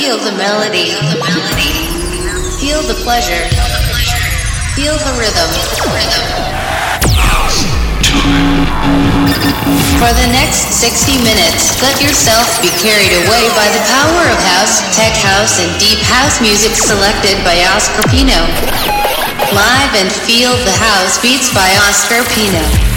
Feel the melody. Feel the pleasure. Feel the rhythm. For the next 60 minutes, let yourself be carried away by the power of house, tech house, and deep house music selected by Oscar Pino. Live and feel the house beats by Oscar Pino.